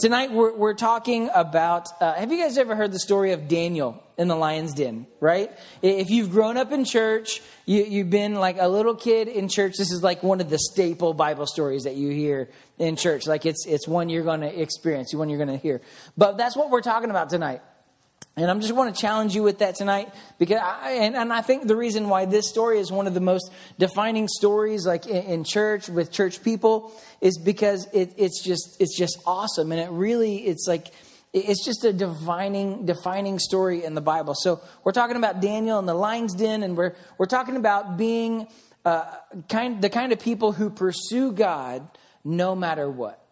tonight we're, we're talking about uh, have you guys ever heard the story of Daniel in the lion's den, right? If you've grown up in church, you, you've been like a little kid in church, this is like one of the staple Bible stories that you hear in church. Like it's, it's one you're going to experience, one you're going to hear. But that's what we're talking about tonight. And I'm just want to challenge you with that tonight because I, and, and I think the reason why this story is one of the most defining stories like in, in church with church people is because it, it's just it's just awesome and it really it's like it's just a defining defining story in the Bible. So we're talking about Daniel and the lion's den and we're we're talking about being uh, kind the kind of people who pursue God no matter what.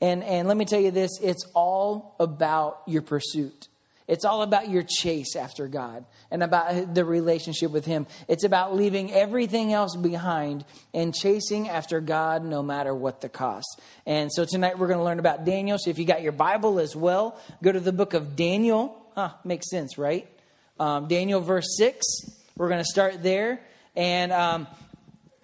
And and let me tell you this, it's all about your pursuit. It's all about your chase after God and about the relationship with Him. It's about leaving everything else behind and chasing after God no matter what the cost. And so tonight we're going to learn about Daniel. So if you got your Bible as well, go to the book of Daniel. Huh, makes sense, right? Um, Daniel, verse 6. We're going to start there. And um,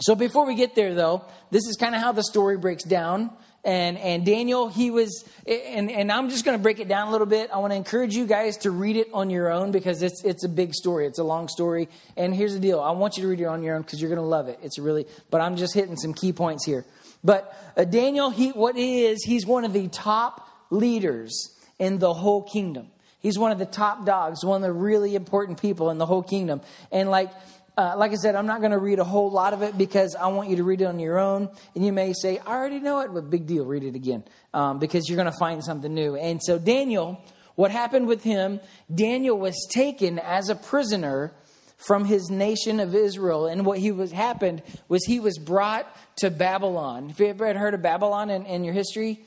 so before we get there, though, this is kind of how the story breaks down and and Daniel he was and and I'm just going to break it down a little bit. I want to encourage you guys to read it on your own because it's it's a big story. It's a long story. And here's the deal. I want you to read it on your own because you're going to love it. It's really but I'm just hitting some key points here. But uh, Daniel he what he is, he's one of the top leaders in the whole kingdom. He's one of the top dogs, one of the really important people in the whole kingdom. And like uh, like I said, I'm not going to read a whole lot of it because I want you to read it on your own. And you may say, I already know it, but big deal, read it again um, because you're going to find something new. And so, Daniel, what happened with him, Daniel was taken as a prisoner from his nation of Israel. And what he was happened was he was brought to Babylon. Have you ever heard of Babylon in, in your history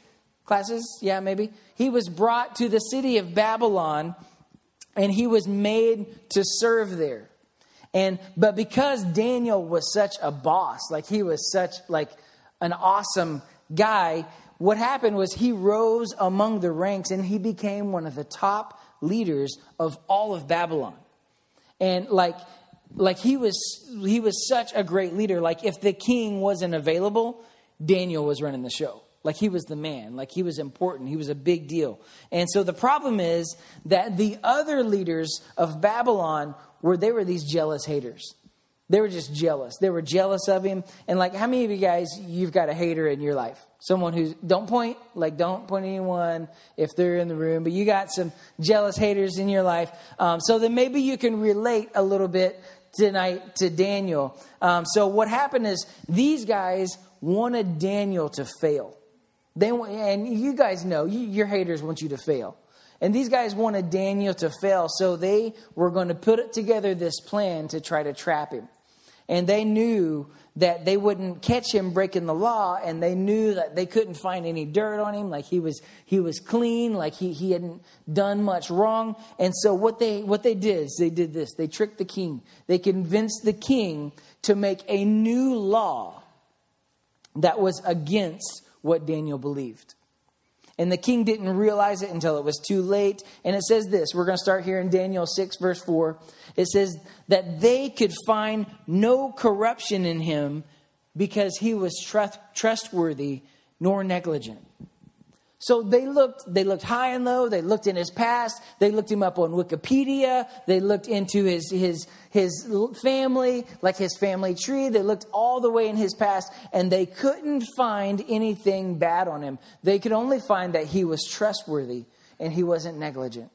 classes? Yeah, maybe. He was brought to the city of Babylon and he was made to serve there. And but because Daniel was such a boss, like he was such like an awesome guy, what happened was he rose among the ranks and he became one of the top leaders of all of Babylon. And like like he was he was such a great leader. Like if the king wasn't available, Daniel was running the show. Like he was the man, like he was important, he was a big deal. And so the problem is that the other leaders of Babylon were they were these jealous haters. They were just jealous. They were jealous of him. And like, how many of you guys you've got a hater in your life? Someone who's don't point, like don't point anyone if they're in the room, but you got some jealous haters in your life. Um, so then maybe you can relate a little bit tonight to Daniel. Um, so what happened is these guys wanted Daniel to fail. They and you guys know you, your haters want you to fail. And these guys wanted Daniel to fail, so they were going to put together this plan to try to trap him. And they knew that they wouldn't catch him breaking the law, and they knew that they couldn't find any dirt on him, like he was he was clean, like he, he hadn't done much wrong. And so what they what they did is they did this. They tricked the king. They convinced the king to make a new law that was against what Daniel believed. And the king didn't realize it until it was too late. And it says this we're going to start here in Daniel 6, verse 4. It says that they could find no corruption in him because he was trust, trustworthy nor negligent. So they looked, they looked high and low. They looked in his past. They looked him up on Wikipedia. They looked into his, his, his family, like his family tree. They looked all the way in his past and they couldn't find anything bad on him. They could only find that he was trustworthy and he wasn't negligent.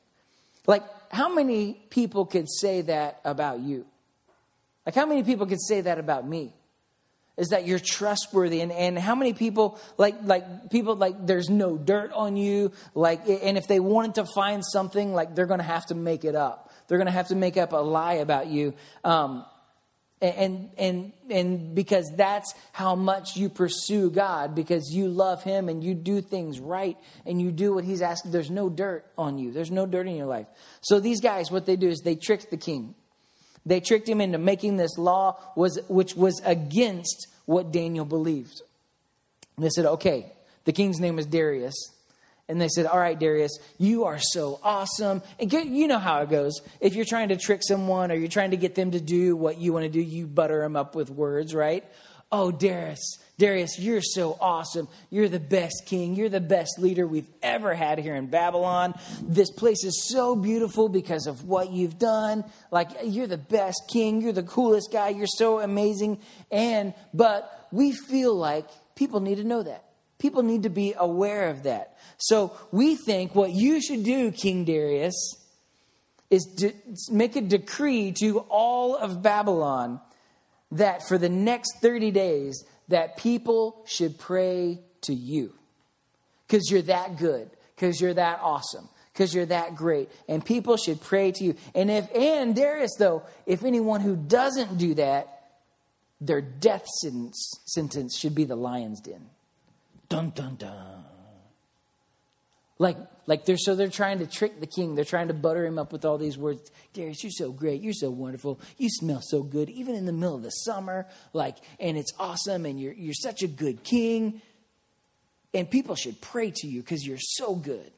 Like, how many people could say that about you? Like, how many people could say that about me? Is that you're trustworthy. And, and how many people like like people like there's no dirt on you like and if they wanted to find something like they're to have to make it up. They're to have to make up a lie about you. Um, and and and because that's how much you pursue God because you love him and you do things right and you do what he's asking there's no dirt on you. There's no dirt in your life. So these guys what they do is they trick the king they tricked him into making this law was, which was against what Daniel believed. And they said, okay, the king's name was Darius. And they said, All right, Darius, you are so awesome. And you know how it goes. If you're trying to trick someone or you're trying to get them to do what you want to do, you butter them up with words, right? Oh, Darius, Darius, you're so awesome. You're the best king. You're the best leader we've ever had here in Babylon. This place is so beautiful because of what you've done. Like, you're the best king. You're the coolest guy. You're so amazing. And, but we feel like people need to know that. People need to be aware of that. So we think what you should do, King Darius, is to make a decree to all of Babylon that for the next 30 days that people should pray to you. Because you're that good because you're that awesome because you're that great and people should pray to you. And if and darius though if anyone who doesn't do that their death sentence, sentence should be the lion's den. Dun dun dun like, like they're so they're trying to trick the king. They're trying to butter him up with all these words. Darius, you're so great. You're so wonderful. You smell so good, even in the middle of the summer. Like, and it's awesome. And you're you're such a good king. And people should pray to you because you're so good.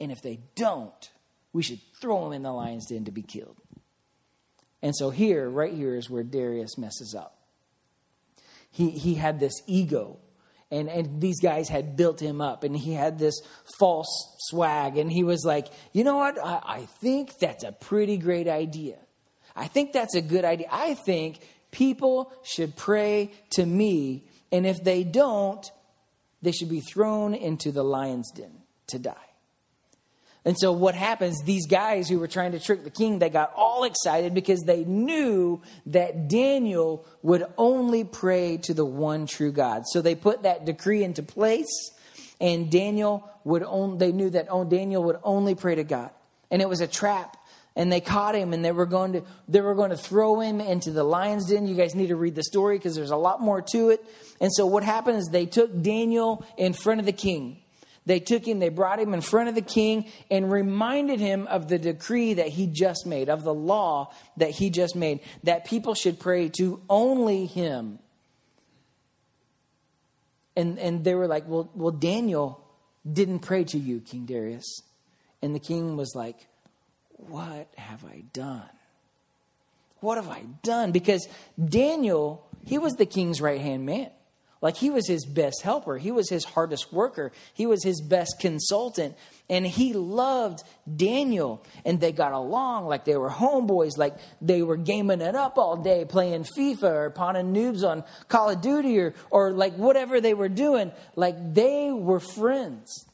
And if they don't, we should throw them in the lion's den to be killed. And so here, right here, is where Darius messes up. He he had this ego and, and these guys had built him up and he had this false swag and he was like you know what? I, I think that's a pretty great idea. I think that's a good idea. I think people should pray to me and if they don't they should be thrown into the lion's den to die and so what happens, these guys who were trying to trick the king, they got all excited because they knew that Daniel would only pray to the one true God. So they put that decree into place and Daniel would only, they knew that Daniel would only pray to God. And it was a trap. And they caught him and they were going to they were going to throw him into the lion's den. You guys need to read the story because there's a lot more to it. And so what happened is they took Daniel in front of the king. They took him, they brought him in front of the king and reminded him of the decree that he just made, of the law that he just made, that people should pray to only him. And, and they were like, well, well, Daniel didn't pray to you, King Darius. And the king was like, What have I done? What have I done? Because Daniel, he was the king's right hand man. Like he was his best helper, he was his hardest worker, he was his best consultant. And he loved Daniel, and they got along like they were homeboys, like they were gaming it up all day, playing FIFA or pawning noobs on Call of Duty or, or like whatever they were doing. Like they were friends.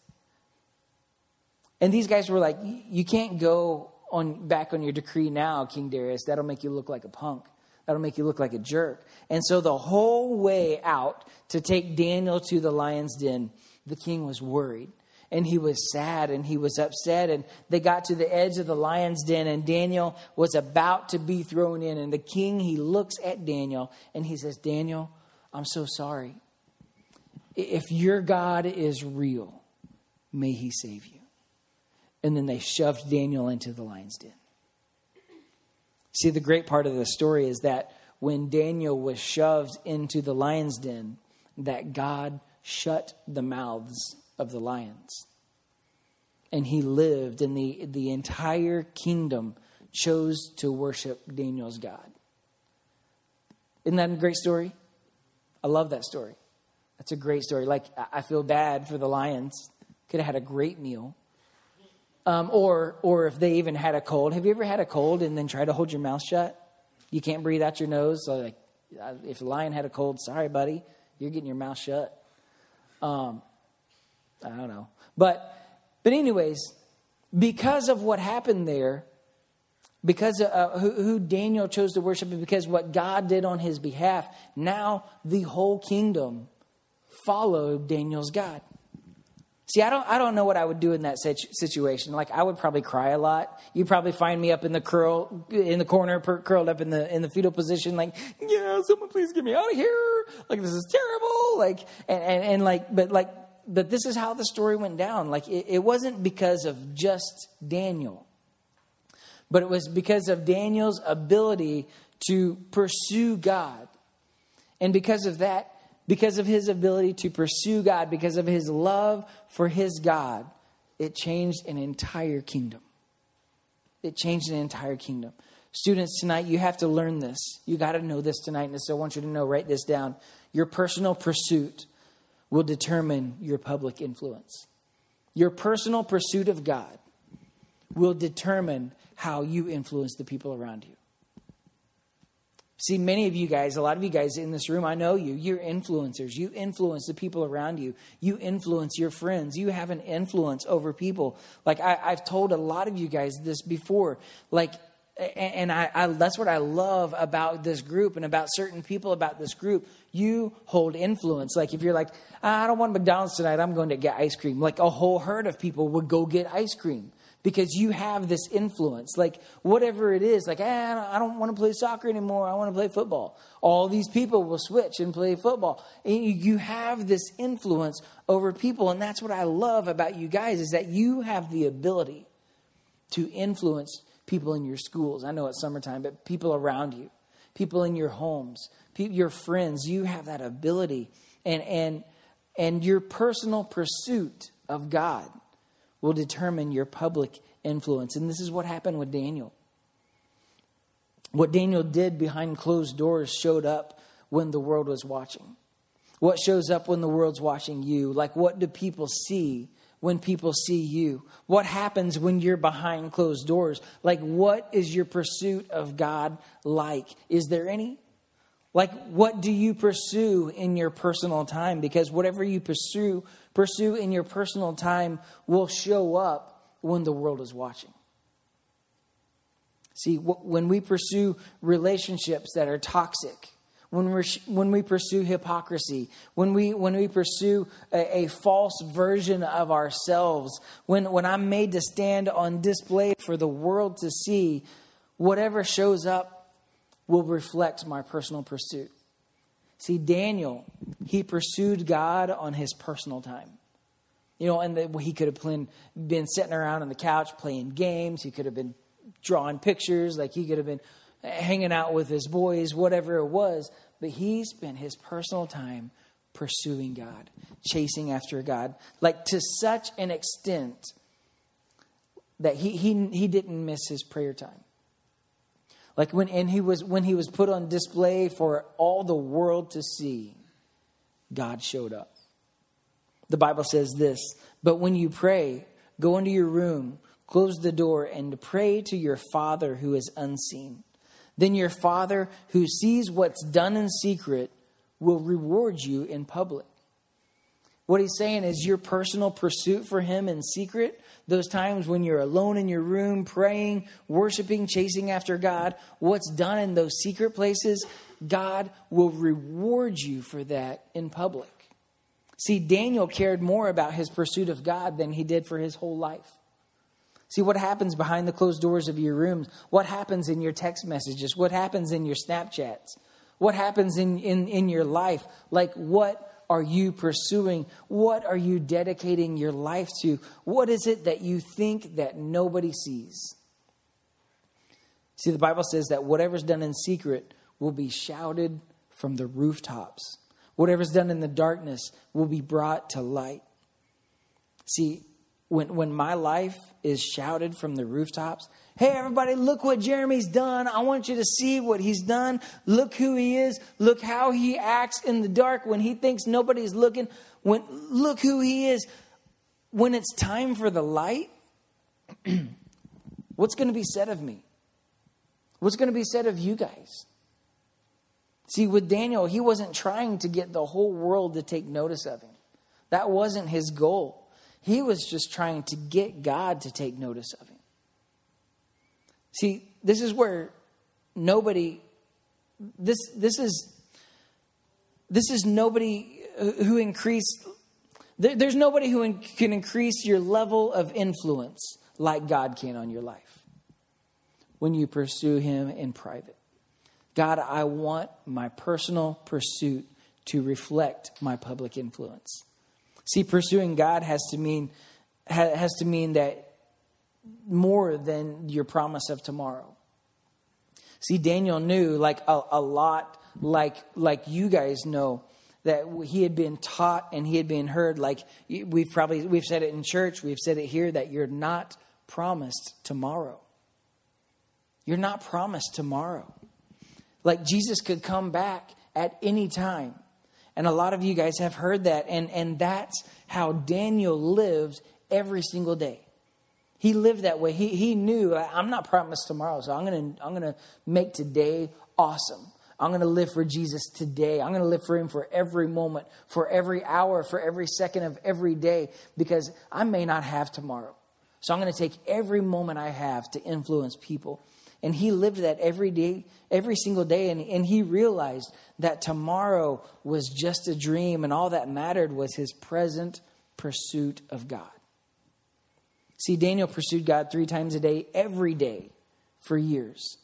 And these guys were like, You can't go on back on your decree now, King Darius. That'll make you look like a punk. That'll make you look like a jerk. And so the whole way out to take Daniel to the lion's den, the king was worried. And he was sad and he was upset. And they got to the edge of the lion's den, and Daniel was about to be thrown in. And the king, he looks at Daniel and he says, Daniel, I'm so sorry. If your God is real, may he save you. And then they shoved Daniel into the lion's den. See, the great part of the story is that when Daniel was shoved into the lion's den, that God shut the mouths of the lions. And he lived, and the, the entire kingdom chose to worship Daniel's God. Isn't that a great story? I love that story. That's a great story. Like, I feel bad for the lions. Could have had a great meal. Um, or, or if they even had a cold. Have you ever had a cold and then try to hold your mouth shut? You can't breathe out your nose. So like, if a lion had a cold, sorry, buddy, you're getting your mouth shut. Um, I don't know, but but anyways, because of what happened there, because uh, who, who Daniel chose to worship, and because what God did on his behalf, now the whole kingdom followed Daniel's God. See, I don't, I don't know what I would do in that situation. Like, I would probably cry a lot. You'd probably find me up in the curl, in the corner, per, curled up in the in the fetal position, like, yeah, someone please get me out of here. Like, this is terrible. Like, and and, and like, but like, but this is how the story went down. Like, it, it wasn't because of just Daniel, but it was because of Daniel's ability to pursue God, and because of that, because of his ability to pursue God, because of his love for his God, it changed an entire kingdom. It changed an entire kingdom. Students, tonight, you have to learn this. You got to know this tonight, and so I want you to know, write this down. Your personal pursuit will determine your public influence. Your personal pursuit of God will determine how you influence the people around you. See, many of you guys, a lot of you guys in this room, I know you, you're influencers. You influence the people around you. You influence your friends. You have an influence over people. Like I, have told a lot of you guys this before. Like, and I, I, that's what I love about this group and about certain people about this group. You hold influence. Like if you're like, I don't want McDonald's tonight, I'm going to get ice cream. Like a whole herd of people would go get ice cream because you have this influence. Like, whatever it is, like, eh, I don't want to play soccer anymore. I want to play football. All these people will switch and play football. And you have this influence over people. And that's what I love about you guys is that you have the ability to influence people in your schools. I know it's summertime, but people around you, people in your homes, your friends, you have that ability. And, and, and your personal pursuit of God will determine your public influence. And this is what happened with Daniel. What Daniel did behind closed doors showed up when the world was watching. What shows up when the world's watching you? Like, what do people see when people see you? What happens when you're behind closed doors? Like, what is your pursuit of God like? Is there any? Like, what do you pursue in your personal time? Because whatever you pursue pursue in your personal time will show up when the world is watching. See, when we pursue relationships that are toxic, when, we when we pursue hypocrisy, when we, when we pursue a, a, false version of ourselves, when, when I'm made to stand on display for the world to see, whatever shows up will reflect my personal pursuit. See, Daniel, he pursued God on his personal time. You know, and the, he could have been, been sitting around on the couch playing games. He could have been drawing pictures. Like he could have been hanging out with his boys, whatever it was. But he spent his personal time pursuing God, chasing after God, like to such an extent that he, he, he didn't miss his prayer time. Like when and he was when he was put on display for all the world to see, God showed up. The Bible says this, but when you pray, go into your room, close the door and pray to your Father who is unseen. Then your Father who sees what's done in secret will reward you in public. What he's saying is your personal pursuit for him in secret those times when you're alone in your room, praying, worshiping, chasing after God, what's done in those secret places, God will reward you for that in public. See, Daniel cared more about his pursuit of God than he did for his whole life. See what happens behind the closed doors of your rooms, what happens in your text messages, what happens in your Snapchats, what happens in, in, in your life. Like, what are you pursuing? What are you dedicating your life to? What is it that you think that nobody sees? See, the Bible says that whatever's done in secret will be shouted from the rooftops. Whatever's done in the darkness will be brought to light. See, when, when my life is shouted from the rooftops, Hey, everybody, look what Jeremy's done. I want you to see what he's done. Look who he is. Look how he acts in the dark when he thinks nobody's looking. When, look who he is. When it's time for the light, what's going to be said of me? What's going to be said of you guys? See, with Daniel, he wasn't trying to get the whole world to take notice of him. That wasn't his goal. He was just trying to get God to take notice of him. See, this is where nobody this this is this is nobody uh, who increase there, there's nobody who in, can increase your level of influence like God can on your life when you pursue him in private. God, I want my personal pursuit to reflect my public influence. See, pursuing God has to mean has to mean that more than your promise of tomorrow. See, Daniel knew, like a, a lot, like like you guys know, that he had been taught and he had been heard. Like we've probably we've said it in church, we've said it here that you're not promised tomorrow. You're not promised tomorrow. Like Jesus could come back at any time. And a lot of you guys have heard that. And, and that's how Daniel lived every single day. He lived that way. He, he knew, I'm not promised tomorrow, so I'm going to I'm going to make today awesome. I'm going to live for Jesus today. I'm going to live for Him for every moment, for every hour, for every second of every day, because I may not have tomorrow. So I'm going to take every moment I have to influence people. And he lived that every day, every single day. And, and he realized that tomorrow was just a dream, and all that mattered was his present pursuit of God. See, Daniel pursued God three times a day, every day, for years.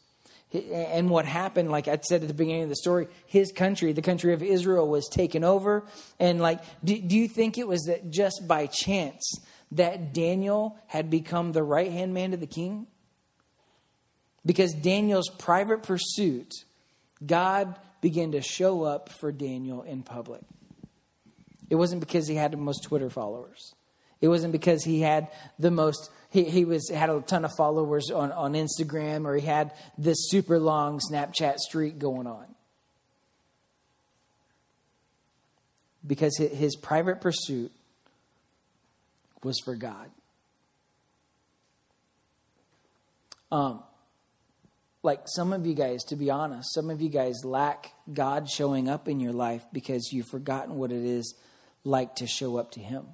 And what happened, like I said at the beginning of the story, his country, the country of Israel, was taken over. And, like, do, do you think it was that just by chance that Daniel had become the right hand man to the king? Because Daniel's private pursuit, God began to show up for Daniel in public. It wasn't because he had the most Twitter followers. It wasn't because he had the most he, he was had a ton of followers on, on Instagram or he had this super long Snapchat streak going on. Because his, private pursuit was for God. Um, like some of you guys, to be honest, some of you guys lack God showing up in your life because you've forgotten what it is like to show up to Him.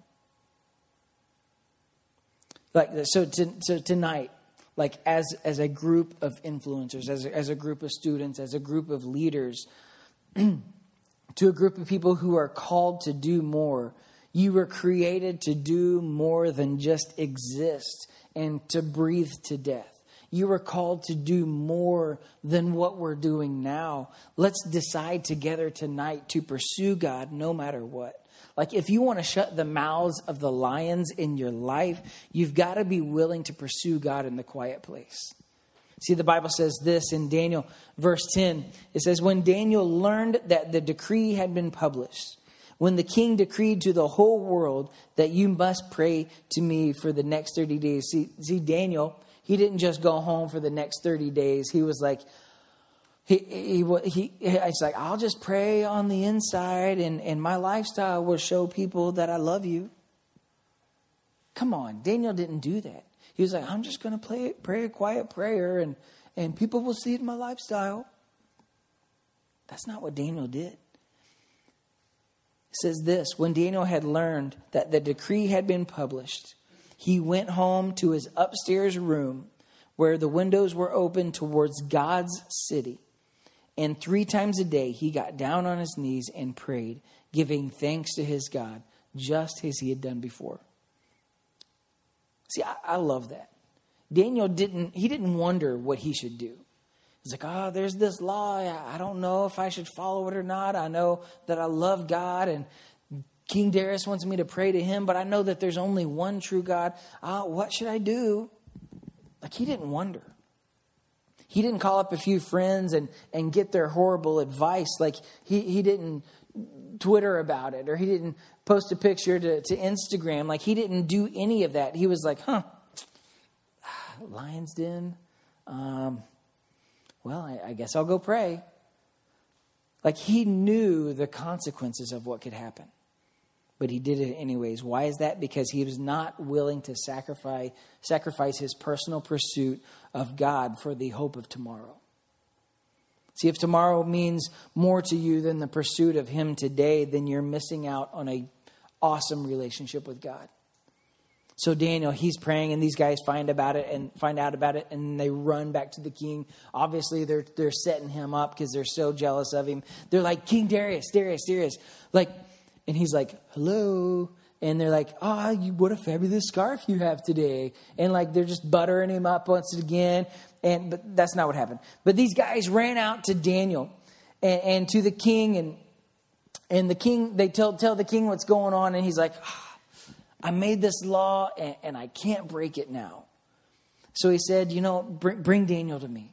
Like so, to, so tonight, like as as a group of influencers, as a, as a group of students, as a group of leaders, to a group of people who are called to do more. You were created to do more than just exist and to breathe to death. You were called to do more than what we're doing now. Let's decide together tonight to pursue God no matter what. Like, if you want to shut the mouths of the lions in your life, you've got to be willing to pursue God in the quiet place. See, the Bible says this in Daniel, verse 10. It says, When Daniel learned that the decree had been published, when the king decreed to the whole world that you must pray to me for the next 30 days. See, see Daniel, he didn't just go home for the next 30 days. He was like, he, he, he, it's like, I'll just pray on the inside and, and my lifestyle will show people that I love you. Come on, Daniel didn't do that. He was like, I'm just going to pray a quiet prayer and, and people will see it in my lifestyle. That's not what Daniel did. Says this when Daniel had learned that the decree had been published, he went home to his upstairs room where the windows were open towards God's city. And three times a day, he got down on his knees and prayed, giving thanks to his God, just as he had done before. See, I, I love that. Daniel didn't, he didn't wonder what he should do. He's like, oh, there's this law. I don't know if I should follow it or not. I know that I love God and King Darius wants me to pray to him, but I know that there's only one true God. Uh, what should I do? Like, he didn't wonder. He didn't call up a few friends and, and get their horrible advice. Like he, he didn't Twitter about it or he didn't post a picture to, to Instagram. Like he didn't do any of that. He was like, huh, Lion's Den. Um, well, I, I guess I'll go pray. Like he knew the consequences of what could happen but he did it anyways. Why is that? Because he was not willing to sacrifice, sacrifice his personal pursuit of God for the hope of tomorrow. See, if tomorrow means more to you than the pursuit of him today, then you're missing out on a awesome relationship with God. So Daniel, he's praying, and these guys find about it and find out about it, and they run back to the king. Obviously, they're they're setting him up because they're so jealous of him. They're like, King Darius, Darius, Darius, like and he's like, hello. And they're like, oh, what a fabulous scarf you have today. And like, they're just buttering him up once again. And, but that's not what happened. But these guys ran out to Daniel and, and to the king and, and the king, they tell, tell the king what's going on. And he's like, ah, I made this law and, and, I can't break it now. So he said, you know, bring, bring Daniel to me.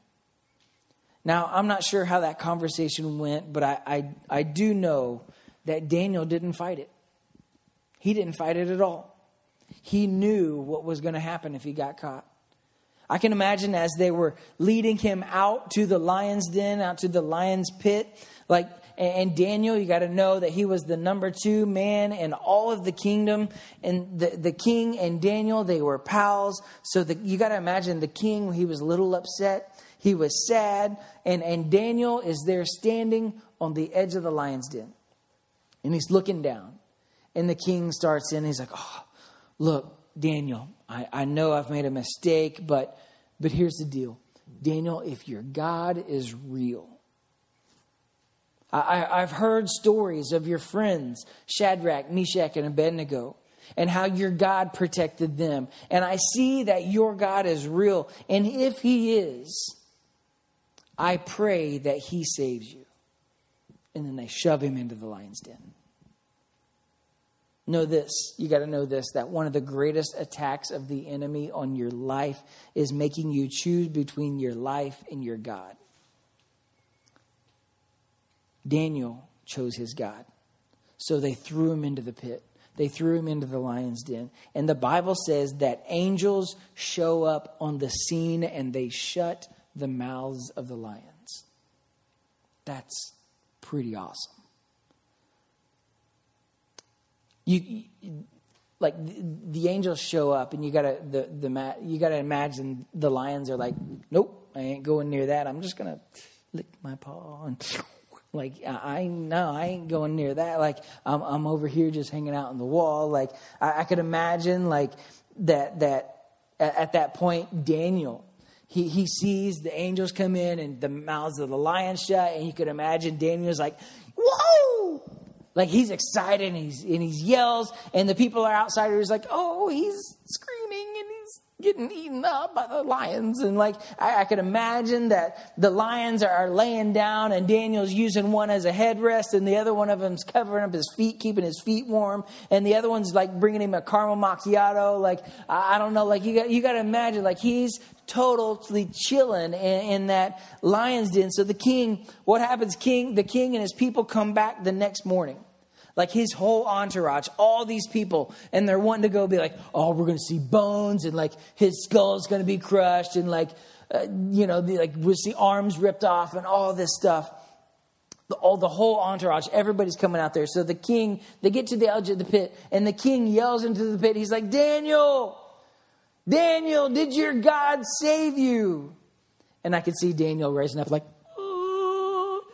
Now, I'm not sure how that conversation went, but I, I, I do know that Daniel didn't fight it. He didn't fight it at all. He knew what was going to happen if he got caught. I can imagine as they were leading him out to the lion's den, out to the lion's pit, like and Daniel, you got to know that he was the number two man in all of the kingdom. And the, the king and Daniel, they were pals. So the, you got to imagine the king, he was a little upset. He was sad. And, and Daniel is there standing on the edge of the lion's den. And he's looking down. And the king starts in. He's like, Oh, look, Daniel, I, I know I've made a mistake, but, but here's the deal. Daniel, if your God is real, I, have heard stories of your friends, Shadrach, Meshach, and Abednego, and how your God protected them. And I see that your God is real. And if He is, I pray that He saves you. And then they shove him into the lion's den. Know this, you got to know this that one of the greatest attacks of the enemy on your life is making you choose between your life and your God. Daniel chose his God. So they threw him into the pit. They threw him into the lion's den. And the Bible says that angels show up on the scene and they shut the mouths of the lions. That's pretty awesome. You, like the, angels show up and you gotta the, the you gotta imagine the lions are like, nope, I ain't going near that. I'm just gonna lick my paw and like I no, I ain't going near that. Like I'm I'm over here just hanging out on the wall. Like I, I could imagine like that that at that point Daniel he, he sees the angels come in and the mouths of the lions shut, and he could imagine Daniel's like, whoa! Like he's excited and he's and he yells, and the people are outside. He's like, oh, he's screaming getting eaten up by the lions. And like, I, I could imagine that the lions are, are, laying down and Daniel's using one as a headrest and the other one of them's covering up his feet, keeping his feet warm. And the other one's like bringing him a caramel macchiato. Like, I, I don't know. Like, you got, you got to imagine, like, he's totally chilling in, in that lion's den. So the king, what happens? King, the king and his people come back the next morning like his whole entourage, all these people, and they're wanting to go be like, oh, we're going to see bones, and like his skull is going to be crushed, and like, uh, you know, the, like we'll see arms ripped off, and all this stuff. The, all the whole entourage, everybody's coming out there. So the king, they get to the edge of the pit, and the king yells into the pit. He's like, Daniel, Daniel, did your God save you? And I could see Daniel raising up, like,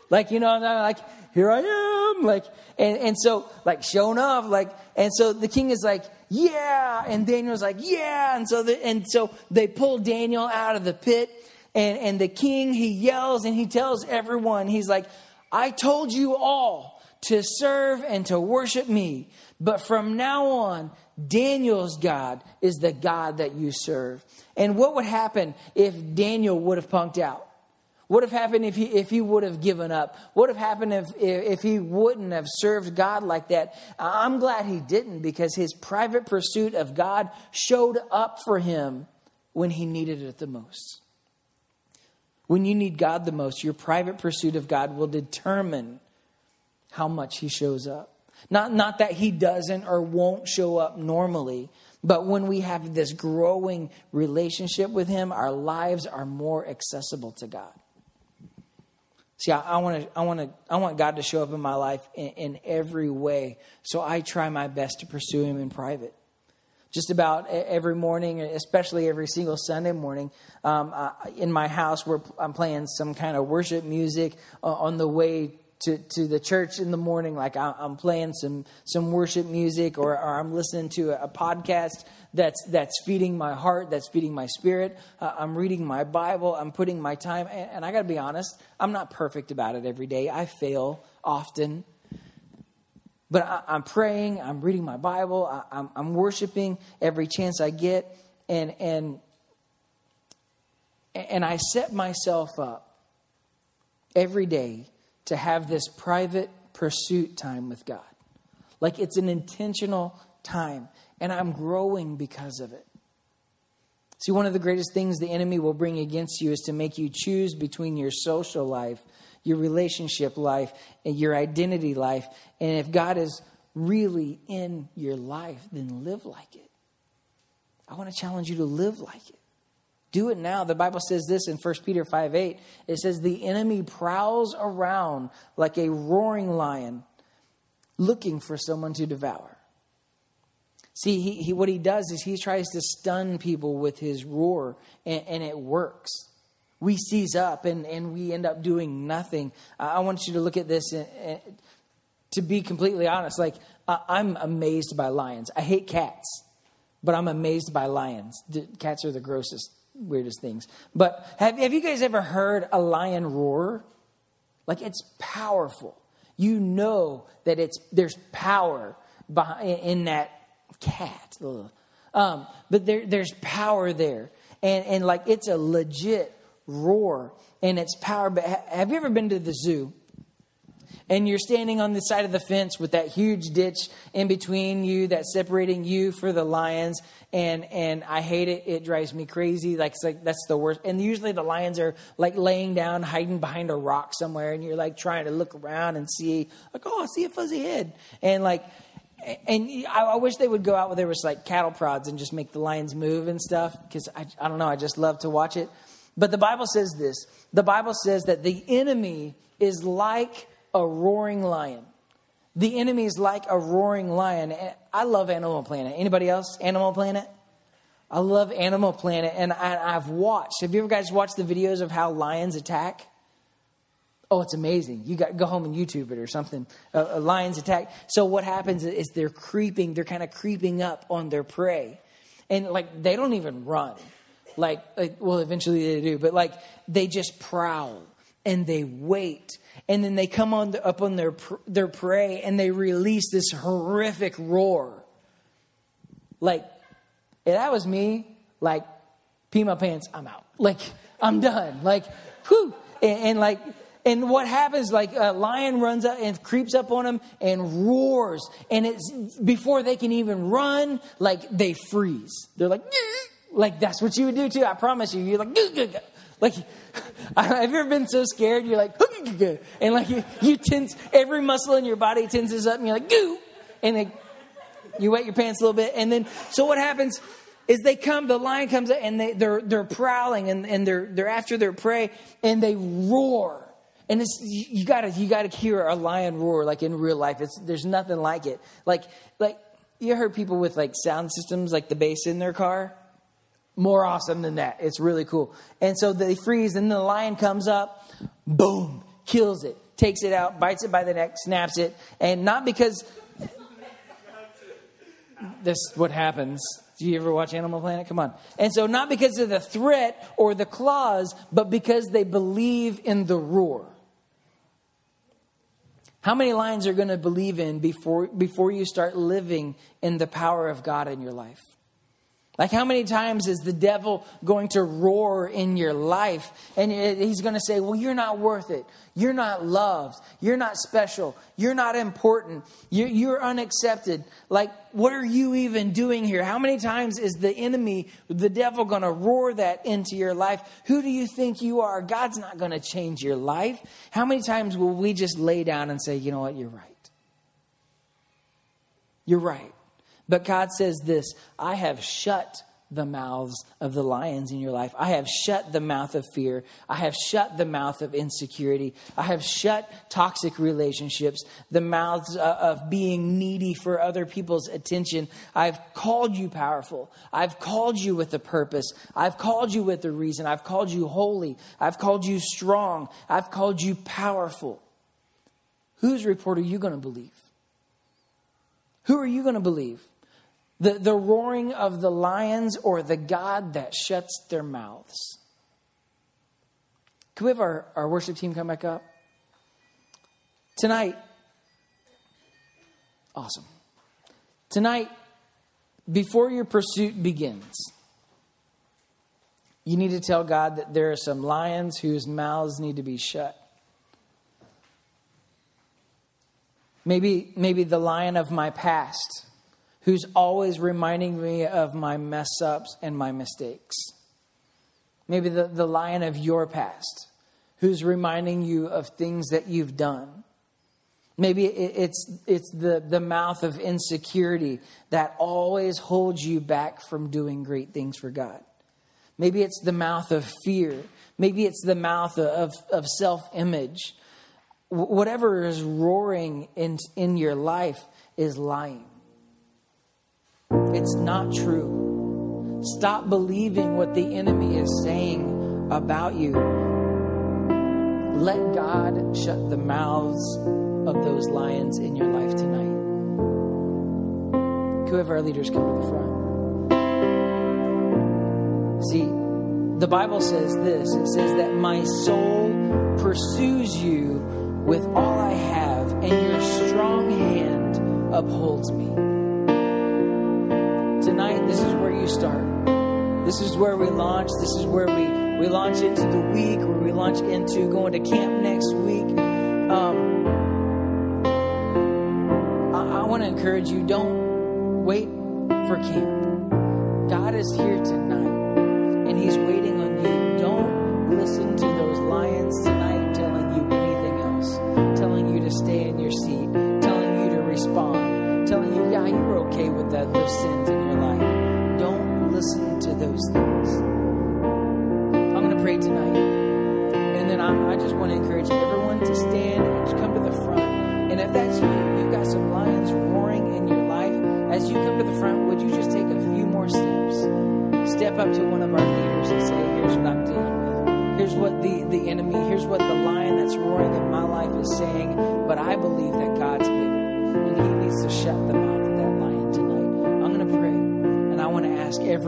like you know, like here I am, like, and, and so, like, showing off, like, and so the king is like, yeah, and Daniel's like, yeah, and so, the, and so they pull Daniel out of the pit, and, and the king, he yells and he tells everyone, he's like, I told you all to serve and to worship me, but from now on, Daniel's God is the God that you serve. And what would happen if Daniel would have punked out? What have happened if he, if he would have given up? What have happened if, if he wouldn't have served God like that? I'm glad he didn't because his private pursuit of God showed up for him when he needed it the most. When you need God the most, your private pursuit of God will determine how much he shows up. Not, not that he doesn't or won't show up normally, but when we have this growing relationship with him, our lives are more accessible to God. See, I want to, I want to, I want God to show up in my life in, in, every way. So I try my best to pursue Him in private. Just about every morning, especially every single Sunday morning, um, uh, in my house, where I'm playing some kind of worship music uh, on the way to, to the church in the morning, like I'm playing some, some worship music or, or I'm listening to a, podcast that's, that's feeding my heart, that's feeding my spirit. Uh, I'm reading my Bible, I'm putting my time, and, and I got to be honest, I'm not perfect about it every day. I fail often. But I, am praying, I'm reading my Bible, I, I'm, I'm worshiping every chance I get, and, and, and I set myself up every day to have this private pursuit time with God. Like it's an intentional time, and I'm growing because of it. See, one of the greatest things the enemy will bring against you is to make you choose between your social life, your relationship life, and your identity life. And if God is really in your life, then live like it. I want to challenge you to live like it. Do it now. The Bible says this in 1 Peter 5 8. It says, The enemy prowls around like a roaring lion looking for someone to devour. See, he, he, what he does is he tries to stun people with his roar, and, and it works. We seize up and, and we end up doing nothing. I want you to look at this and, and to be completely honest. Like, I'm amazed by lions. I hate cats, but I'm amazed by lions. Cats are the grossest weirdest things. But have, have you guys ever heard a lion roar? Like it's powerful. You know that it's there's power behind, in that cat. Um, but there, there's power there, and and like it's a legit roar, and it's power. But have you ever been to the zoo? And you're standing on the side of the fence with that huge ditch in between you that's separating you for the lions. And and I hate it. It drives me crazy. Like like that's the worst. And usually the lions are like laying down hiding behind a rock somewhere. And you're like trying to look around and see like oh I see a fuzzy head. And like and I, I wish they would go out where there was like cattle prods and just make the lions move and stuff. Because I, I don't know. I just love to watch it. But the Bible says this. The Bible says that the enemy is like a roaring lion. The enemy is like a roaring lion. I love Animal Planet. Anybody else? Animal Planet? I love Animal Planet, and I, have watched. Have you ever guys watched the videos of how lions attack? Oh, it's amazing. You got go home and YouTube it or something. Uh, uh, lions attack. So what happens is they're creeping. They're kind of creeping up on their prey, and like they don't even run. Like, like well, eventually they do, but like they just prowl and they wait and then they come on the, up on their their prey and they release this horrific roar. Like, if that was me, like, pee my pants, I'm out. Like, I'm done. Like, whew. And, and like, and what happens? Like a lion runs up and creeps up on them and roars, and it's before they can even run, like they freeze. They're like, like that's what you would do too. I promise you. You're like, like, have you ever been so scared? You're like, and like you, you tense, every muscle in your body tenses up, and you're like, goo, and they, you wet your pants a little bit, and then so what happens? Is they come, the lion comes and they, they're they're prowling and, and they're they're after their prey and they roar. And it's you gotta you gotta hear a lion roar like in real life. It's there's nothing like it. Like like you heard people with like sound systems like the bass in their car more awesome than that. It's really cool. And so they freeze, and the lion comes up, boom, kills it, takes it out, bites it by the neck, snaps it, and not because this what happens. Do you ever watch Animal Planet? Come on. And so not because of the threat or the claws, but because they believe in the roar. How many lions are going to believe in before before you start living in the power of God in your life? Like, how many times is the devil going to roar in your life? And he's going to say, Well, you're not worth it. You're not loved. You're not special. You're not important. You're, unaccepted. Like, what are you even doing here? How many times is the enemy, the devil, going to roar that into your life? Who do you think you are? God's not going to change your life. How many times will we just lay down and say, You know what? You're right. You're right. But God says this I have shut the mouths of the lions in your life. I have shut the mouth of fear. I have shut the mouth of insecurity. I have shut toxic relationships, the mouths uh, of being needy for other people's attention. I've called you powerful. I've called you with a purpose. I've called you with a reason. I've called you holy. I've called you strong. I've called you powerful. Whose report are you going to believe? Who are you going to believe? The, the roaring of the lions or the God that shuts their mouths. Can we have our, our worship team come back up? Tonight, awesome. Tonight, before your pursuit begins, you need to tell God that there are some lions whose mouths need to be shut. Maybe, maybe the lion of my past who's always reminding me of my mess ups and my mistakes. Maybe the, the lion of your past, who's reminding you of things that you've done. Maybe it's, it's the, the mouth of insecurity that always holds you back from doing great things for God. Maybe it's the mouth of fear. Maybe it's the mouth of, of self image. Whatever is roaring in, in your life is lying. It's not true. Stop believing what the enemy is saying about you. Let God shut the mouths of those lions in your life tonight. Have our leaders come to the front? See, the Bible says this it says that my soul pursues you with all I have, and your strong hand upholds me. Tonight, this is where you start. This is where we launch. This is where we, we launch into the week, where we launch into going to camp next week. Um, I, I want to encourage you don't wait for camp. God is here tonight and He's waiting on you. Don't listen to those lions tonight telling you anything else, telling you to stay in your seat, telling you to respond, telling you, yeah, you're okay with that, those sins things. I'm going to pray tonight. And then I, I just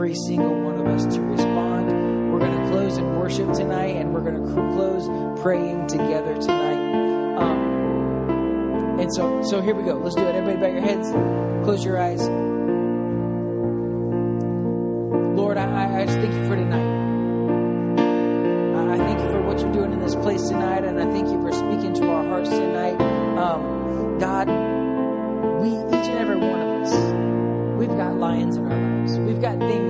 every single one of us to respond. We're going to close in worship tonight, and we're going to close praying together tonight. Um, and so, so here we go. Let's do it. Everybody, bow your heads, close your eyes. Lord, I, I just thank you for tonight. I thank you for what you're doing in this place tonight, and I thank you for speaking to our hearts tonight. Um, God, we, each and every one of us, we've got lions in our lives. We've got things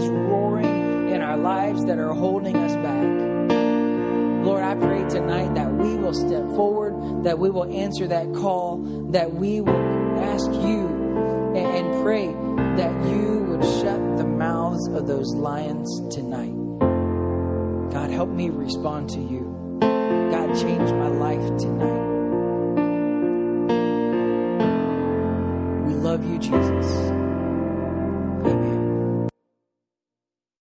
lives that are holding us back. Lord, I pray tonight that we will step forward, that we will answer that call, that we will ask you and, and pray that you would shut the mouths of those lions tonight. God, help me respond to you. God, change my life tonight. We love you, Jesus.